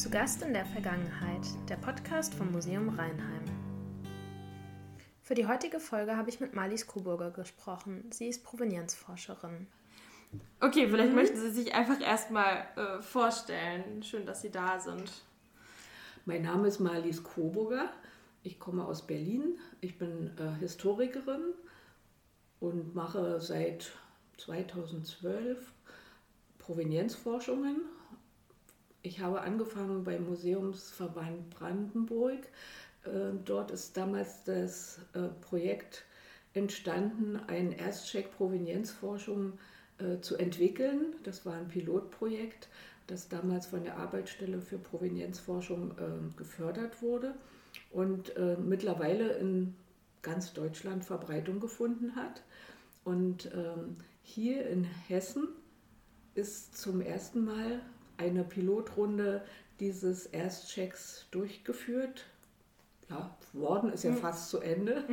Zu Gast in der Vergangenheit, der Podcast vom Museum Rheinheim. Für die heutige Folge habe ich mit Marlies Coburger gesprochen. Sie ist Provenienzforscherin. Okay, vielleicht mhm. möchten Sie sich einfach erstmal äh, vorstellen. Schön, dass Sie da sind. Mein Name ist Marlies Coburger. Ich komme aus Berlin. Ich bin äh, Historikerin und mache seit 2012 Provenienzforschungen. Ich habe angefangen beim Museumsverband Brandenburg. Äh, dort ist damals das äh, Projekt entstanden, ein Erstcheck Provenienzforschung äh, zu entwickeln. Das war ein Pilotprojekt, das damals von der Arbeitsstelle für Provenienzforschung gefördert wurde und mittlerweile in ganz Deutschland Verbreitung gefunden hat. Und ähm, hier in Hessen ist zum ersten Mal eine Pilotrunde dieses Erstchecks durchgeführt. Ja, worden ist ja mhm. fast zu Ende.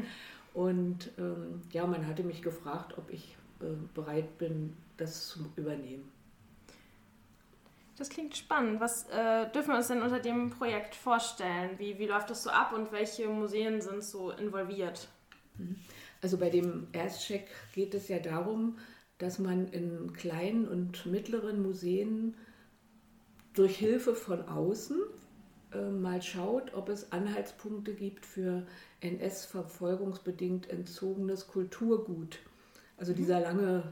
Und ähm, ja, man hatte mich gefragt, ob ich äh, bereit bin, das zu übernehmen. Das klingt spannend. Was äh, dürfen wir uns denn unter dem Projekt vorstellen? Wie, wie läuft das so ab und welche Museen sind so involviert? Mhm. Also bei dem Erstcheck geht es ja darum, dass man in kleinen und mittleren Museen durch Hilfe von außen äh, mal schaut, ob es Anhaltspunkte gibt für NS-verfolgungsbedingt entzogenes Kulturgut. Also mhm. dieser lange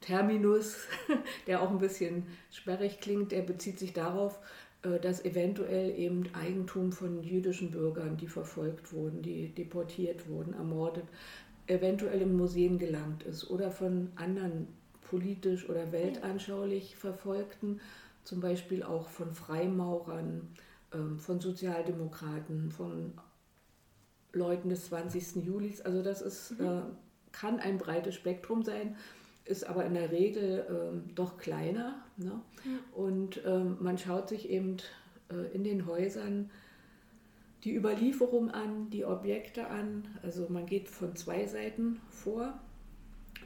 Terminus, der auch ein bisschen sperrig klingt, der bezieht sich darauf, äh, dass eventuell eben Eigentum von jüdischen Bürgern, die verfolgt wurden, die deportiert wurden, ermordet, eventuell in Museen gelangt ist oder von anderen politisch oder weltanschaulich Verfolgten, zum Beispiel auch von Freimaurern, ähm, von Sozialdemokraten, von Leuten des 20. Julis. Also das ist, mhm. Äh, kann ein breites Spektrum sein, ist aber in der Regel ähm, doch kleiner. Ne? Und ähm, man schaut sich eben äh, in den Häusern die Überlieferung an, die Objekte an. Also man geht von zwei Seiten vor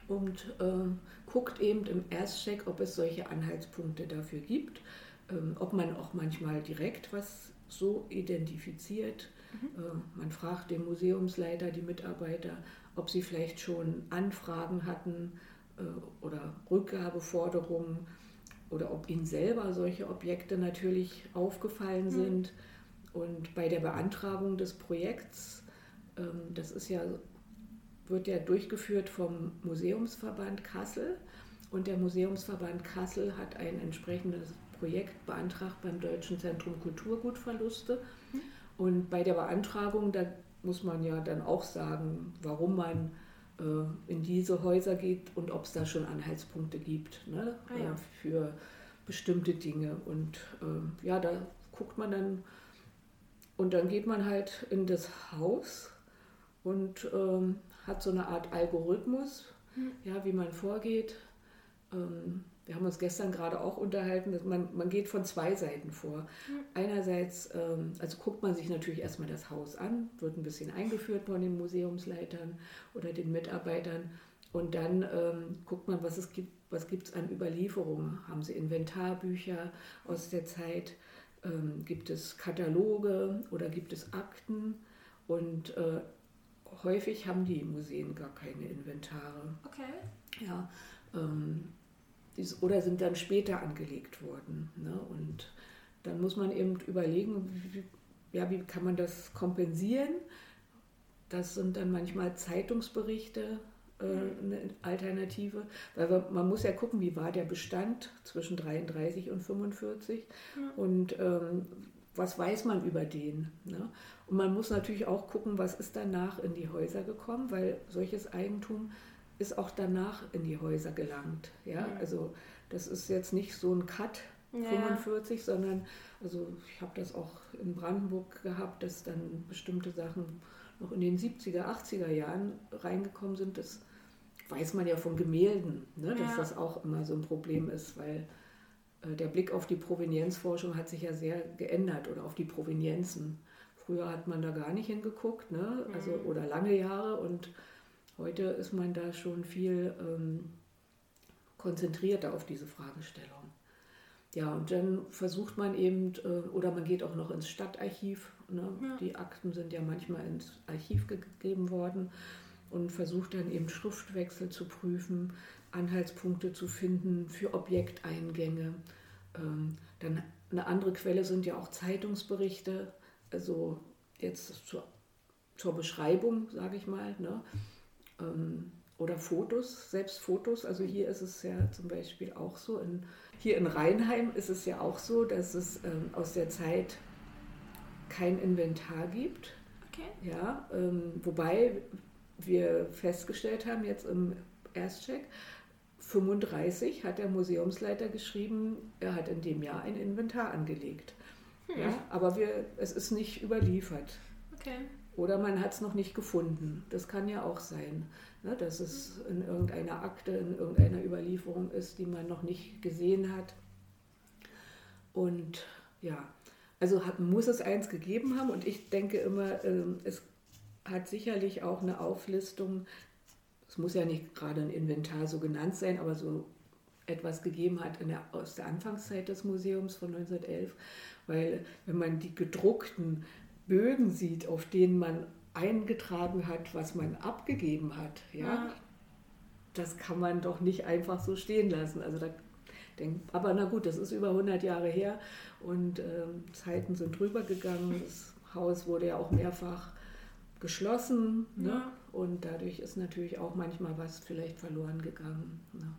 und äh, guckt eben im Erstcheck, ob es solche Anhaltspunkte dafür gibt, ähm, ob man auch manchmal direkt was so identifiziert. Mhm. Äh, man fragt den Museumsleiter, die Mitarbeiter, ob sie vielleicht schon Anfragen hatten äh, oder Rückgabeforderungen oder ob ihnen selber solche Objekte natürlich aufgefallen mhm. sind. Und bei der Beantragung des Projekts, ähm, das ist ja, wird ja durchgeführt vom Museumsverband Kassel. Und der Museumsverband Kassel hat ein entsprechendes Projekt beantragt beim Deutschen Zentrum Kulturgutverluste. Mhm. Und bei der Beantragung, da muss man ja dann auch sagen, warum man äh, in diese Häuser geht und ob es da schon Anhaltspunkte gibt ne, ah, ja. äh, für bestimmte Dinge. Und äh, ja, da guckt man dann und dann geht man halt in das Haus und ähm, hat so eine Art Algorithmus, mhm. ja, wie man vorgeht. Ähm, wir haben uns gestern gerade auch unterhalten, dass man, man geht von zwei Seiten vor. Mhm. Einerseits, ähm, also guckt man sich natürlich erstmal das Haus an, wird ein bisschen eingeführt von den Museumsleitern oder den Mitarbeitern und dann ähm, guckt man, was es gibt, was gibt es an Überlieferungen. Haben sie Inventarbücher aus der Zeit? ähm, gibt es Kataloge oder gibt es Akten und äh, häufig haben die Museen gar keine Inventare. Okay. Ja, ähm, dies, oder sind dann später angelegt worden. Ne? Und dann muss man eben überlegen, wie, ja, wie kann man das kompensieren. Das sind dann manchmal Zeitungsberichte, äh, eine Alternative, weil man muss ja gucken, wie war der Bestand zwischen 33 und 45 ja. und ähm, was weiß man über den. Ne? Und man muss natürlich auch gucken, was ist danach in die Häuser gekommen, weil solches Eigentum ist auch danach in die Häuser gelangt. Ja? Also das ist jetzt nicht so ein Cut ja. 45, sondern also ich habe das auch in Brandenburg gehabt, dass dann bestimmte Sachen noch in den 70er, 80er Jahren reingekommen sind. Das weiß man ja von Gemälden, ne, dass ja. das auch immer so ein Problem ist, weil der Blick auf die Provenienzforschung hat sich ja sehr geändert oder auf die Provenienzen. Früher hat man da gar nicht hingeguckt, ne? also, mhm. oder lange Jahre und heute ist man da schon viel ähm, konzentrierter auf diese Fragestellung. ja, und dann versucht man eben, äh, oder man geht auch noch ins Stadtarchiv. Ne? Ja. Die Akten sind ja manchmal ins Archiv gegeben worden und versucht dann eben Schriftwechsel zu prüfen, Anhaltspunkte zu finden für Objekteingänge. Ähm, dann eine andere Quelle sind ja auch Zeitungsberichte, also jetzt zur, zur Beschreibung, sage ich mal. Ne? Ähm, oder Fotos, selbst Fotos. Also hier ist es ja zum Beispiel auch so, in, hier in Rheinheim ist es ja auch so, dass es ähm, aus der Zeit kein Inventar gibt. Okay. Ja, wobei wir festgestellt haben jetzt im Erstcheck, 35 hat der Museumsleiter geschrieben, er hat in dem Jahr ein Inventar angelegt. Hm. Ja, aber wir, es ist nicht überliefert. Okay. Oder man hat es noch nicht gefunden. Das kann ja auch sein, ne, dass es in irgendeiner Akte, in irgendeiner Überlieferung ist, die man noch nicht gesehen hat. Und ja, also hat, muss es eins gegeben haben. Und ich denke immer, ähm, es hat sicherlich auch eine Auflistung. Es muss ja nicht gerade ein Inventar so genannt sein, aber so etwas gegeben hat der, aus der Anfangszeit des Museums von 1911. Weil wenn man die gedruckten Bögen sieht, auf denen man eingetragen hat, was man abgegeben hat, ja, ja. das kann man doch nicht einfach so stehen lassen. Also da denk, aber na gut, das ist über 100 Jahre her und äh, Zeiten sind drüber gegangen. Das Haus wurde ja auch mehrfach geschlossen ne? Und dadurch ist natürlich auch manchmal was vielleicht verloren gegangen. Ne?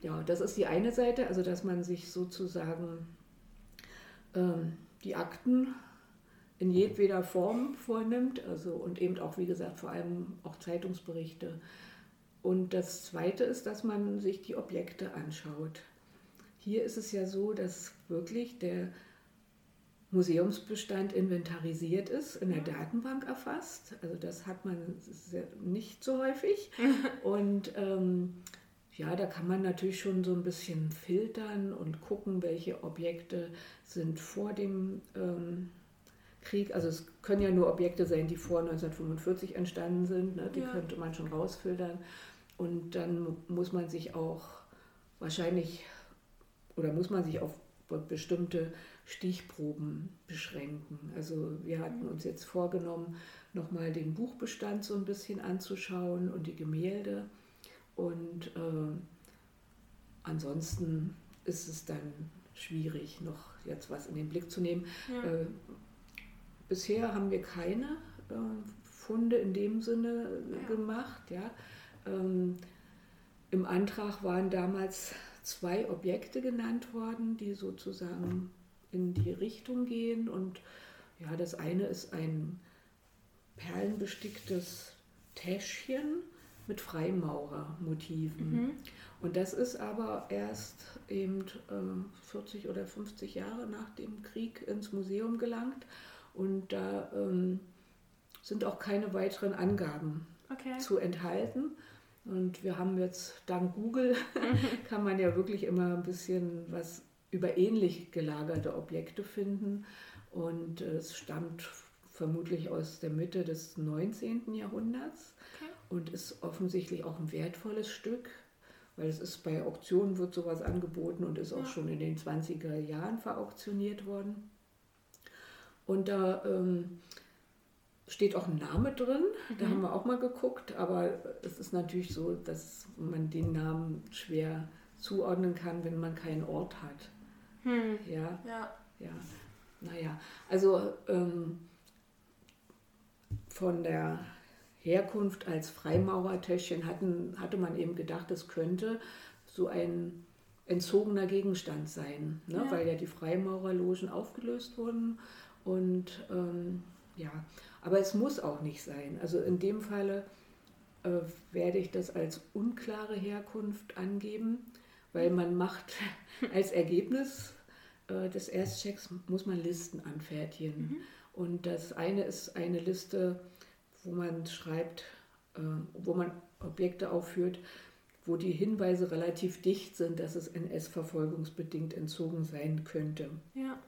Ja, das ist die eine Seite, also dass man sich sozusagen ähm, die Akten in jedweder Form vornimmt, also und eben auch, wie gesagt, vor allem auch Zeitungsberichte. Und das Zweite ist, dass man sich die Objekte anschaut. Hier ist es ja so, dass wirklich der Museumsbestand inventarisiert ist, in der Datenbank erfasst. Also das hat man nicht so häufig. Und ähm, ja, da kann man natürlich schon so ein bisschen filtern und gucken, welche Objekte sind vor dem ähm, Krieg, also es können ja nur Objekte sein, die vor 1945 entstanden sind, ne? die ja. könnte man schon rausfiltern. Und dann muss man sich auch wahrscheinlich oder muss man sich auf bestimmte Stichproben beschränken. Also wir hatten uns jetzt vorgenommen, nochmal den Buchbestand so ein bisschen anzuschauen und die Gemälde. Und äh, ansonsten ist es dann schwierig, noch jetzt was in den Blick zu nehmen. Ja. Äh, Bisher haben wir keine äh, Funde in dem Sinne ja. gemacht. Ja. Ähm, Im Antrag waren damals zwei Objekte genannt worden, die sozusagen in die Richtung gehen. Und ja, das eine ist ein perlenbesticktes Täschchen mit Freimaurermotiven. Mhm. Und das ist aber erst eben äh, 40 oder 50 Jahre nach dem Krieg ins Museum gelangt. Und da ähm, sind auch keine weiteren Angaben okay. zu enthalten. Und wir haben jetzt dank Google, kann man ja wirklich immer ein bisschen was über ähnlich gelagerte Objekte finden. Und es stammt vermutlich aus der Mitte des 19. Jahrhunderts okay. und ist offensichtlich auch ein wertvolles Stück, weil es ist bei Auktionen wird sowas angeboten und ist ja. auch schon in den 20er Jahren verauktioniert worden. Und da ähm, steht auch ein Name drin. Da mhm. haben wir auch mal geguckt, aber es ist natürlich so, dass man den Namen schwer zuordnen kann, wenn man keinen Ort hat. Hm. Ja. ja. Ja. Naja, also ähm, von der Herkunft als Freimaurertäschchen hatten, hatte man eben gedacht, es könnte so ein entzogener Gegenstand sein, ne? Ja. weil ja die Freimaurerlogen aufgelöst wurden und ähm, ja, aber es muss auch nicht sein. Also in dem Falle äh, werde ich das als unklare Herkunft angeben, weil man macht als Ergebnis äh, des Erstchecks muss man Listen anfertigen. Mhm. Und das eine ist eine Liste, wo man schreibt, äh, wo man Objekte aufführt, wo die Hinweise relativ dicht sind, dass es NS-verfolgungsbedingt entzogen sein könnte. Ja.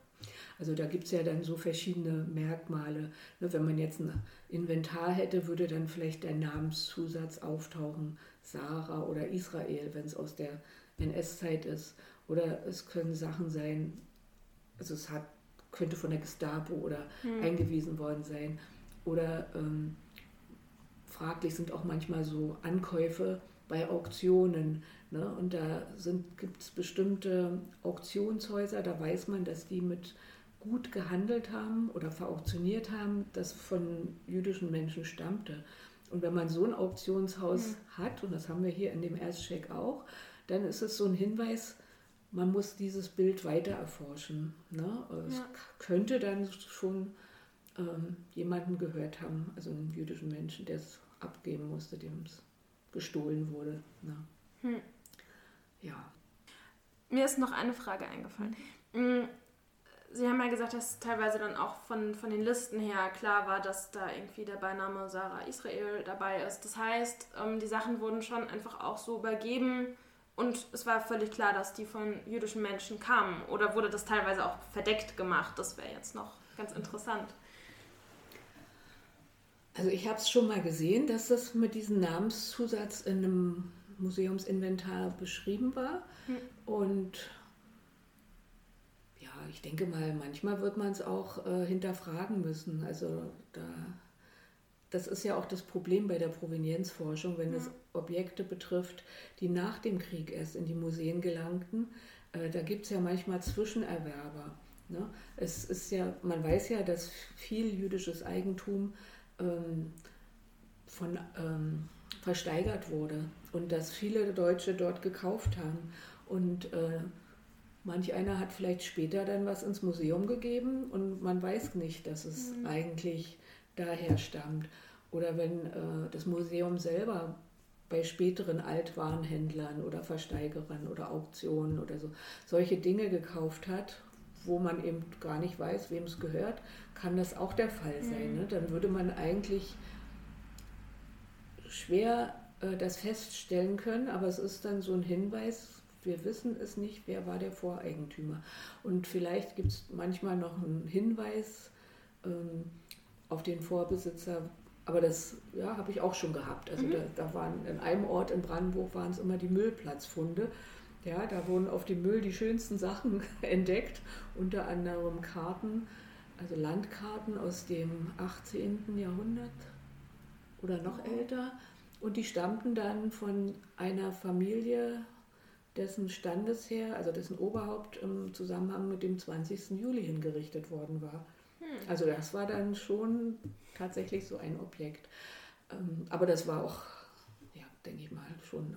Also da gibt es ja dann so verschiedene Merkmale. Ne, wenn man jetzt ein Inventar hätte, würde dann vielleicht der Namenszusatz auftauchen, Sarah oder Israel, wenn es aus der NS-Zeit ist. Oder es können Sachen sein, also es hat, könnte von der Gestapo oder hm. eingewiesen worden sein. Oder ähm, fraglich sind auch manchmal so Ankäufe bei Auktionen. Ne? Und da gibt es bestimmte Auktionshäuser, da weiß man, dass die mit gut gehandelt haben oder verauktioniert haben, das von jüdischen Menschen stammte. Und wenn man so ein Auktionshaus mhm. hat, und das haben wir hier in dem Erstcheck auch, dann ist es so ein Hinweis, man muss dieses Bild weiter erforschen. Ne? Es ja. könnte dann schon ähm, jemanden gehört haben, also einen jüdischen Menschen, der es abgeben musste, dem es gestohlen wurde. Ne? Hm. Ja. Mir ist noch eine Frage eingefallen. Mhm. Sie haben ja gesagt, dass teilweise dann auch von, von den Listen her klar war, dass da irgendwie der Beiname Sarah Israel dabei ist. Das heißt, ähm, die Sachen wurden schon einfach auch so übergeben und es war völlig klar, dass die von jüdischen Menschen kamen. Oder wurde das teilweise auch verdeckt gemacht? Das wäre jetzt noch ganz interessant. Also ich habe es schon mal gesehen, dass das mit diesem Namenszusatz in einem Museumsinventar beschrieben war. Hm. Und ich denke mal, manchmal wird man es auch äh, hinterfragen müssen. Also da, das ist ja auch das Problem bei der Provenienzforschung, wenn ja. es Objekte betrifft, die nach dem Krieg erst in die Museen gelangten. Äh, da gibt es ja manchmal Zwischenerwerber. Ne? Es ist ja, man weiß ja, dass viel jüdisches Eigentum ähm, von, ähm, versteigert wurde und dass viele Deutsche dort gekauft haben. Und äh, Manch einer hat vielleicht später dann was ins Museum gegeben und man weiß nicht, dass es mhm. eigentlich daher stammt. Oder wenn äh, das Museum selber bei späteren Altwarenhändlern oder Versteigerern oder Auktionen oder so solche Dinge gekauft hat, wo man eben gar nicht weiß, wem es gehört, kann das auch der Fall sein. Mhm. Ne? Dann würde man eigentlich schwer äh, das feststellen können, aber es ist dann so ein Hinweis, wir wissen es nicht, wer war der Voreigentümer. Und vielleicht gibt es manchmal noch einen Hinweis ähm, auf den Vorbesitzer, aber das ja, habe ich auch schon gehabt. Also mhm. da, da, waren in einem Ort in Brandenburg waren es immer die Müllplatzfunde. Ja, da wurden auf dem Müll die schönsten Sachen entdeckt, unter anderem Karten, also Landkarten aus dem 18. Jahrhundert oder noch älter. Und die stammten dann von einer Familie dessen Standesherr, also dessen Oberhaupt im Zusammenhang mit dem 20. Juli hingerichtet worden war. Also das war dann schon tatsächlich so ein Objekt. Ähm, aber das war auch, ja, denke ich mal, schon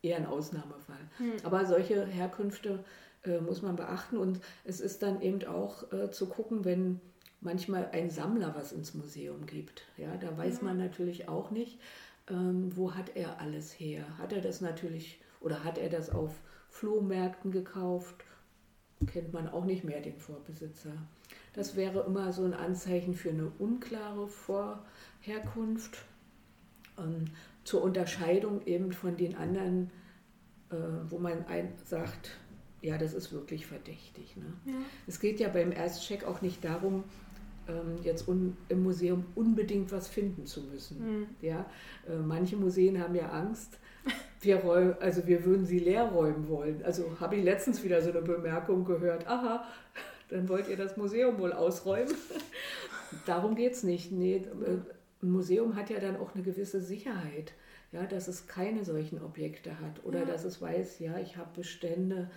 eher ein Ausnahmefall. Hm. Aber solche Herkünfte äh, muss man beachten und es ist dann eben auch äh, zu gucken, wenn manchmal ein Sammler was ins Museum gibt. Ja, da weiß hm. man natürlich auch nicht, ähm, wo hat er alles her. Hat er das natürlich oder hat er das auf Flohmärkten gekauft? Kennt man auch nicht mehr den Vorbesitzer. Das wäre immer so ein Anzeichen für eine unklare Vorherkunft. Ähm, zur Unterscheidung eben von den anderen, äh, wo man ein, sagt, ja, das ist wirklich verdächtig. Ne? Ja. Es geht ja beim Erstcheck auch nicht darum, ähm, jetzt un, im Museum unbedingt was finden zu müssen. Mhm. Ja? Äh, manche Museen haben ja Angst, wir, räum, also wir würden sie leer räumen wollen. Also habe ich letztens wieder so eine Bemerkung gehört, aha, dann wollt ihr das Museum wohl ausräumen. Darum geht es nicht. Nee, äh, ein Museum hat ja dann auch eine gewisse Sicherheit, ja, dass es keine solchen Objekte hat oder ja. dass es weiß, ja, ich habe Bestände,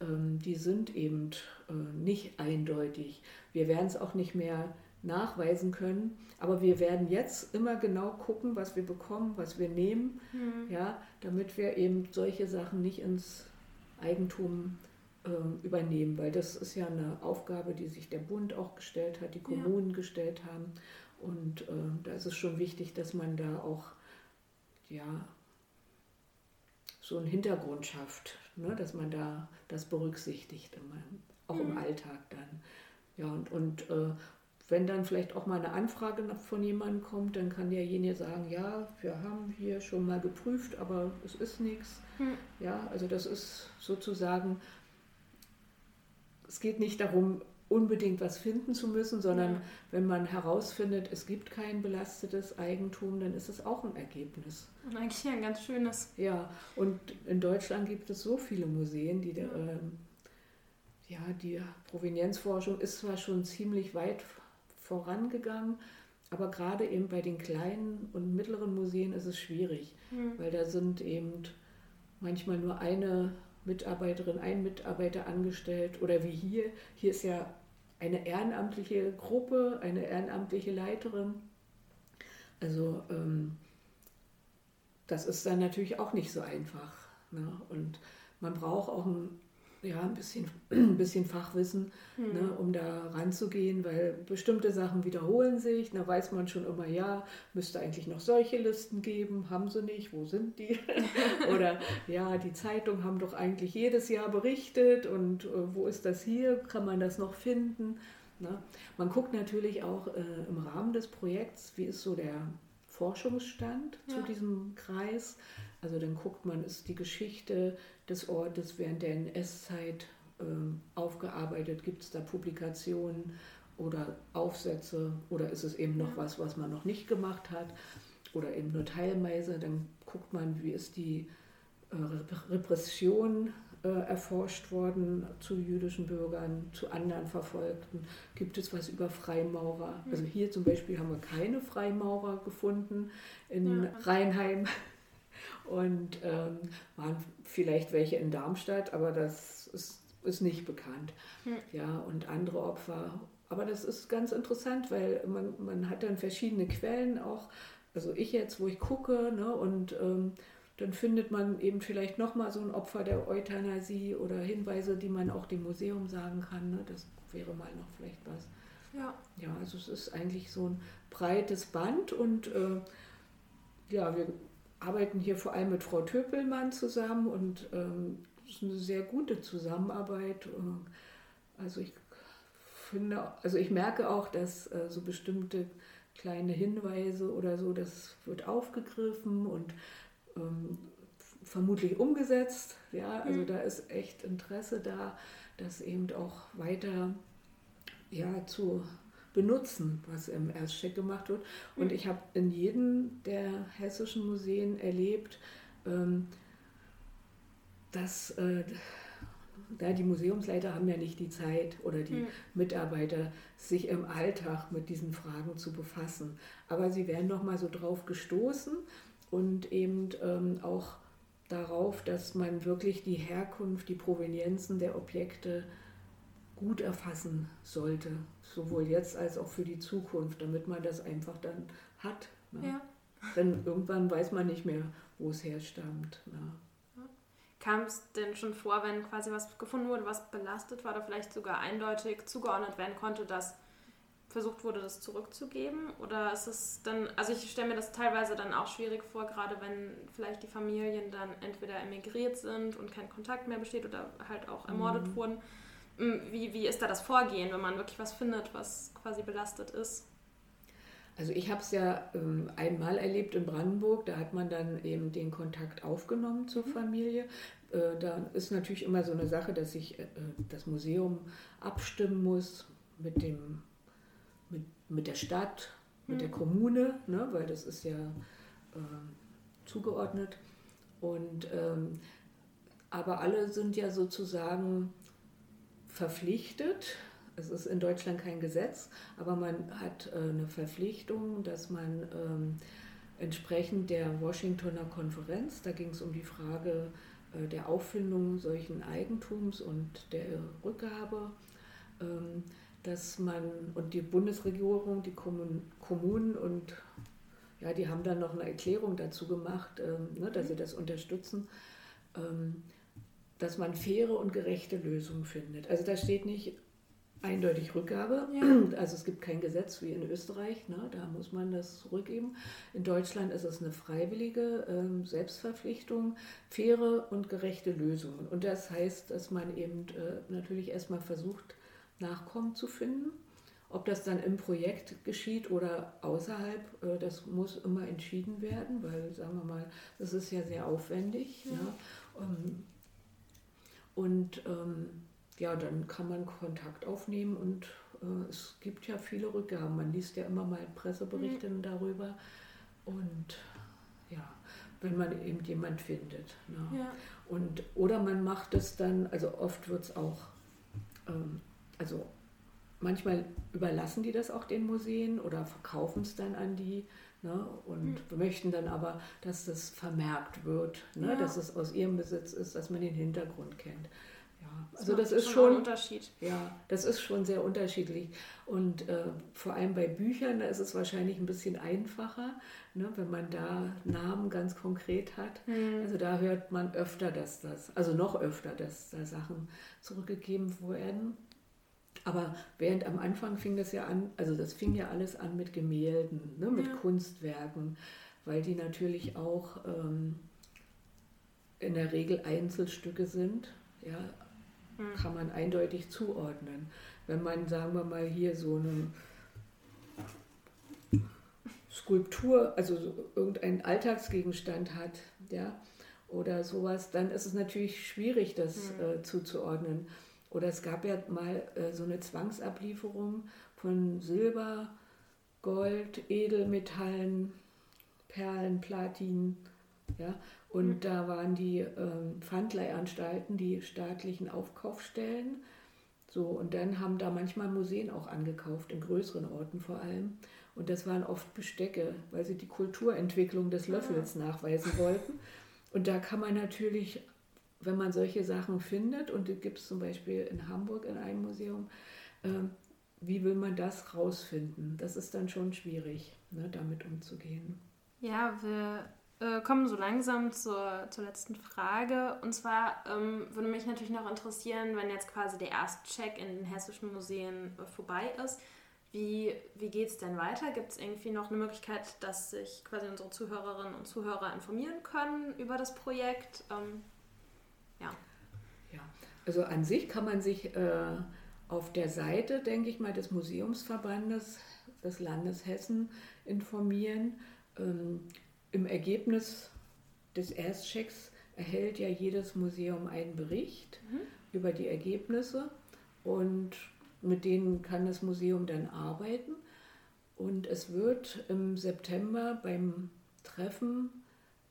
ähm, die sind eben äh, nicht eindeutig. Wir werden es auch nicht mehr nachweisen können. Aber wir werden jetzt immer genau gucken, was wir bekommen, was wir nehmen, mhm. ja, damit wir eben solche Sachen nicht ins Eigentum übernehmen, weil das ist ja eine Aufgabe, die sich der Bund auch gestellt hat, die Kommunen ja. gestellt haben. Und äh, da ist es schon wichtig, dass man da auch ja, so einen Hintergrund schafft, ne, dass man da das berücksichtigt, immer, auch mhm. im Alltag dann. Ja, und, und äh, wenn dann vielleicht auch mal eine Anfrage von jemandem kommt, dann kann derjenige sagen, ja, wir haben hier schon mal geprüft, aber es ist nichts. Hm. Ja, also das ist sozusagen, es geht nicht darum, unbedingt was finden zu müssen, sondern ja. wenn man herausfindet, es gibt kein belastetes Eigentum, dann ist es auch ein Ergebnis. Und eigentlich ein ganz schönes. Ja, und in Deutschland gibt es so viele Museen, die, ja, äh, ja die Provenienzforschung ist zwar schon ziemlich weit vorangegangen, aber gerade eben bei den kleinen und mittleren Museen ist es schwierig, mhm. weil da sind eben manchmal nur eine Mitarbeiterin, ein Mitarbeiter angestellt oder wie hier. Hier ist ja eine ehrenamtliche Gruppe, eine ehrenamtliche Leiterin. Also ähm, das ist dann natürlich auch nicht so einfach. Ne? Und man braucht auch ein ja, ein bisschen, ein bisschen Fachwissen, mhm. ne, um da ranzugehen, weil bestimmte Sachen wiederholen sich. Da weiß man schon immer, ja, müsste eigentlich noch solche Listen geben, haben sie nicht, wo sind die? Oder ja, die Zeitungen haben doch eigentlich jedes Jahr berichtet und äh, wo ist das hier? Kann man das noch finden? Ne? Man guckt natürlich auch äh, im Rahmen des Projekts, wie ist so der Forschungsstand ja. zu diesem Kreis. Also dann guckt man, ist die Geschichte des Ortes während der NS-Zeit äh, aufgearbeitet, gibt es da Publikationen oder Aufsätze oder ist es eben noch was, was man noch nicht gemacht hat oder eben nur teilweise. Dann guckt man, wie ist die äh, Repression äh, erforscht worden zu jüdischen Bürgern, zu anderen Verfolgten. Gibt es was über Freimaurer? Also hier zum Beispiel haben wir keine Freimaurer gefunden in ja. Rheinheim und ähm, waren vielleicht welche in Darmstadt, aber das ist, ist nicht bekannt. Hm. Ja, und andere Opfer. Aber das ist ganz interessant, weil man, man hat dann verschiedene Quellen auch. Also ich jetzt, wo ich gucke, ne, und ähm, dann findet man eben vielleicht nochmal so ein Opfer der Euthanasie oder Hinweise, die man auch dem Museum sagen kann. Ne? Das wäre mal noch vielleicht was. Ja. Ja, also es ist eigentlich so ein breites Band und äh, ja, wir arbeiten hier vor allem mit Frau Töpelmann zusammen und ähm, es ist eine sehr gute Zusammenarbeit. Also ich finde, also ich merke auch, dass äh, so bestimmte kleine Hinweise oder so, das wird aufgegriffen und ähm, vermutlich umgesetzt. Ja, also mhm. da ist echt Interesse da, das eben auch weiter ja, zu benutzen, was im Erstcheck gemacht wird. Und mhm. ich habe in jedem der hessischen Museen erlebt, ähm, dass äh, ja, die Museumsleiter haben ja nicht die Zeit oder die mhm. Mitarbeiter, sich im Alltag mit diesen Fragen zu befassen. Aber sie werden noch mal so drauf gestoßen und eben ähm, auch darauf, dass man wirklich die Herkunft, die Provenienzen der Objekte gut erfassen sollte, sowohl jetzt als auch für die Zukunft, damit man das einfach dann hat. Ne? Ja. Denn irgendwann weiß man nicht mehr, wo es herstammt. Ne? Kam es denn schon vor, wenn quasi was gefunden wurde, was belastet war oder vielleicht sogar eindeutig zugeordnet werden konnte, dass versucht wurde, das zurückzugeben? Oder ist es dann, also ich stelle mir das teilweise dann auch schwierig vor, gerade wenn vielleicht die Familien dann entweder emigriert sind und kein Kontakt mehr besteht oder halt auch ermordet mhm. wurden wie, wie ist da das Vorgehen, wenn man wirklich was findet, was quasi belastet ist? Also ich habe es ja ähm, einmal erlebt in Brandenburg, da hat man dann eben den Kontakt aufgenommen zur mhm. Familie. Äh, da ist natürlich immer so eine Sache, dass sich äh, das Museum abstimmen muss mit, dem, mit, mit der Stadt, mit mhm. der Kommune, ne, weil das ist ja äh, zugeordnet. Und, ähm, aber alle sind ja sozusagen verpflichtet, es ist in Deutschland kein Gesetz, aber man hat äh, eine Verpflichtung, dass man ähm, entsprechend der Washingtoner Konferenz, da ging es um die Frage äh, der Auffindung solchen Eigentums und der Rückgabe, ähm, dass man und die Bundesregierung, die Kommunen und ja, die haben dann noch eine Erklärung dazu gemacht, ähm, ne, dass sie das unterstützen dass man faire und gerechte Lösungen findet. Also da steht nicht eindeutig Rückgabe. Ja. Also es gibt kein Gesetz wie in Österreich, ne? da muss man das zurückgeben. In Deutschland ist es eine freiwillige ähm, Selbstverpflichtung, faire und gerechte Lösungen. Und das heißt, dass man eben äh, natürlich erstmal versucht, Nachkommen zu finden. Ob das dann im Projekt geschieht oder außerhalb, äh, das muss immer entschieden werden, weil, sagen wir mal, das ist ja sehr aufwendig. Ja. Ne? Ähm, und ähm, ja, dann kann man Kontakt aufnehmen und äh, es gibt ja viele Rückgaben. Man liest ja immer mal Presseberichte mhm. darüber und ja, wenn man eben jemand findet. Ne? Ja. Und, oder man macht es dann, also oft wird es auch, ähm, also manchmal überlassen die das auch den Museen oder verkaufen es dann an die ne? und mhm. möchten dann aber, dass das vermerkt wird, ne? Ja. dass es aus ihrem Besitz ist, dass man den Hintergrund kennt. Ja, also das, das ist schon, ein Unterschied. Ja, das ist schon sehr unterschiedlich. Und äh, vor allem bei Büchern, da ist es wahrscheinlich ein bisschen einfacher, ne, wenn man da Namen ganz konkret hat. Mhm. Also da hört man öfter, dass das, also noch öfter, dass da Sachen zurückgegeben werden. Aber während am Anfang fing das ja an, also das fing ja alles an mit Gemälden, ne, mit ja. Kunstwerken, weil die natürlich auch ähm, in der Regel Einzelstücke sind. Ja, hm. kann man eindeutig zuordnen. Wenn man, sagen wir mal, hier so eine Skulptur, also so irgendeinen Alltagsgegenstand hat, ja, oder sowas, dann ist es natürlich schwierig, das mhm. äh, zuzuordnen. Oder es gab ja mal äh, so eine Zwangsablieferung von Silber, Gold, Edelmetallen, Perlen, Platin, ja, und mhm. da waren die ähm, Pfandleihanstalten, die staatlichen Aufkaufstellen. So, und dann haben da manchmal Museen auch angekauft, in größeren Orten vor allem. Und das waren oft Bestecke, weil sie die Kulturentwicklung des Löffels ah. nachweisen wollten. Und da kann man natürlich, wenn man solche Sachen findet, und die gibt es zum Beispiel in Hamburg in einem Museum, äh, wie will man das rausfinden? Das ist dann schon schwierig, ne, damit umzugehen. Ja, wir äh, kommen so langsam zur, zur letzten Frage. Und zwar ähm, würde mich natürlich noch interessieren, wenn jetzt quasi der Erstcheck in den hessischen Museen äh, vorbei ist, wie, wie geht es denn weiter? Gibt es irgendwie noch eine Möglichkeit, dass sich quasi unsere Zuhörerinnen und Zuhörer informieren können über das Projekt? Ähm, ja. Ja, also an sich kann man sich äh, auf der Seite, denke ich mal, des Museumsverbandes des Landes Hessen informieren. Ähm, im Ergebnis des Erstchecks erhält ja jedes Museum einen Bericht mhm. über die Ergebnisse und mit denen kann das Museum dann arbeiten. Und es wird im September beim Treffen,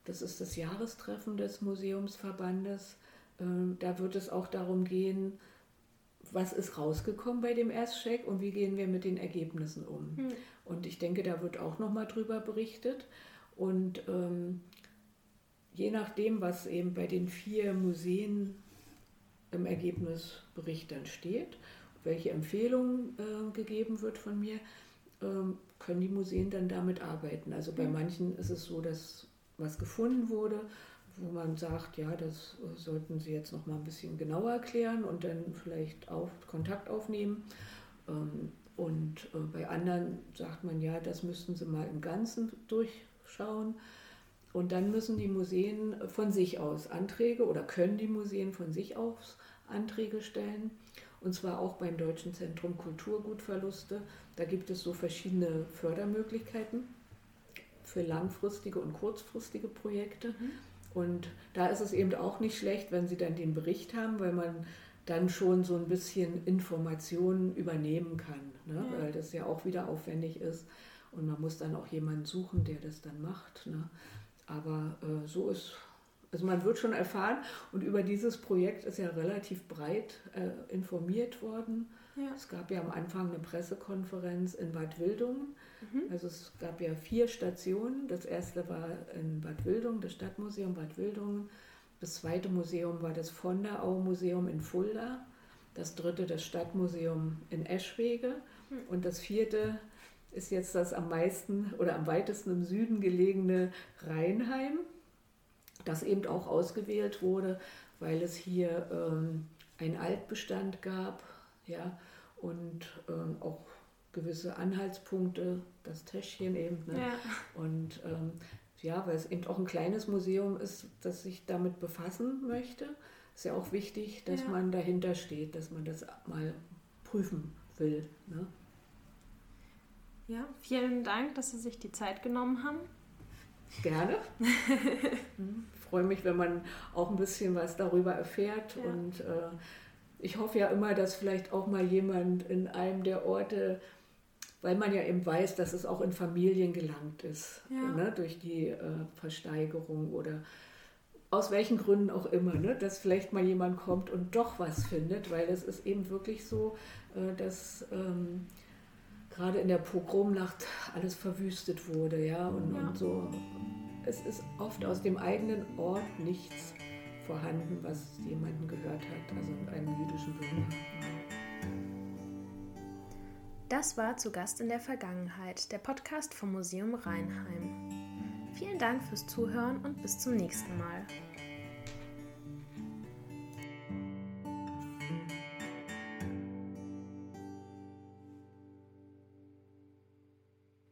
das ist das Jahrestreffen des Museumsverbandes, da wird es auch darum gehen, was ist rausgekommen bei dem Erstcheck und wie gehen wir mit den Ergebnissen um. Mhm. Und ich denke, da wird auch nochmal drüber berichtet. Und ähm, je nachdem, was eben bei den vier Museen im Ergebnisbericht dann steht, welche Empfehlung äh, gegeben wird von mir, äh, können die Museen dann damit arbeiten. Also bei mhm. manchen ist es so, dass was gefunden wurde, wo man sagt, ja, das sollten Sie jetzt noch mal ein bisschen genauer erklären und dann vielleicht auch Kontakt aufnehmen. Ähm, und äh, bei anderen sagt man, ja, das müssten Sie mal im Ganzen durch schauen. Und dann müssen die Museen von sich aus Anträge oder können die Museen von sich aus Anträge stellen. Und zwar auch beim Deutschen Zentrum Kulturgutverluste. Da gibt es so verschiedene Fördermöglichkeiten für langfristige und kurzfristige Projekte. Mhm. Und da ist es eben auch nicht schlecht, wenn Sie dann den Bericht haben, weil man dann schon so ein bisschen Informationen übernehmen kann, ne? Ja. weil das ja auch wieder aufwendig ist. Und man muss dann auch jemanden suchen, der das dann macht. Ne? Aber äh, so ist, also man wird schon erfahren und über dieses Projekt ist ja relativ breit äh, informiert worden. Ja. Es gab ja am Anfang eine Pressekonferenz in Bad Wildungen. Mhm. Also es gab ja vier Stationen. Das erste war in Bad Wildungen, das Stadtmuseum Bad Wildungen. Das zweite Museum war das von der Au Museum in Fulda. Das dritte das Stadtmuseum in Eschwege. Mhm. Und das vierte ist jetzt das am meisten oder am weitesten im Süden gelegene Rheinheim, das eben auch ausgewählt wurde, weil es hier ähm, einen Altbestand gab ja, und ähm, auch gewisse Anhaltspunkte, das Täschchen eben. Ne? Ja. Und ähm, ja, weil es eben auch ein kleines Museum ist, das sich damit befassen möchte, ist ja auch wichtig, dass ja. man dahinter steht, dass man das mal prüfen will. Ne? Ja, vielen Dank, dass Sie sich die Zeit genommen haben. Gerne. ich freue mich, wenn man auch ein bisschen was darüber erfährt. Ja. Und äh, ich hoffe ja immer, dass vielleicht auch mal jemand in einem der Orte, weil man ja eben weiß, dass es auch in Familien gelangt ist, ja. ne, durch die äh, Versteigerung oder aus welchen Gründen auch immer, ne, dass vielleicht mal jemand kommt und doch was findet, weil es ist eben wirklich so, äh, dass ähm, gerade in der Pogromnacht alles verwüstet wurde, ja, und, ja. und so. Es ist oft aus dem eigenen Ort nichts vorhanden, was jemanden gehört hat, also einem jüdischen Bürger. Das war zu Gast in der Vergangenheit, der Podcast vom Museum Rheinheim. Vielen Dank fürs Zuhören und bis zum nächsten Mal.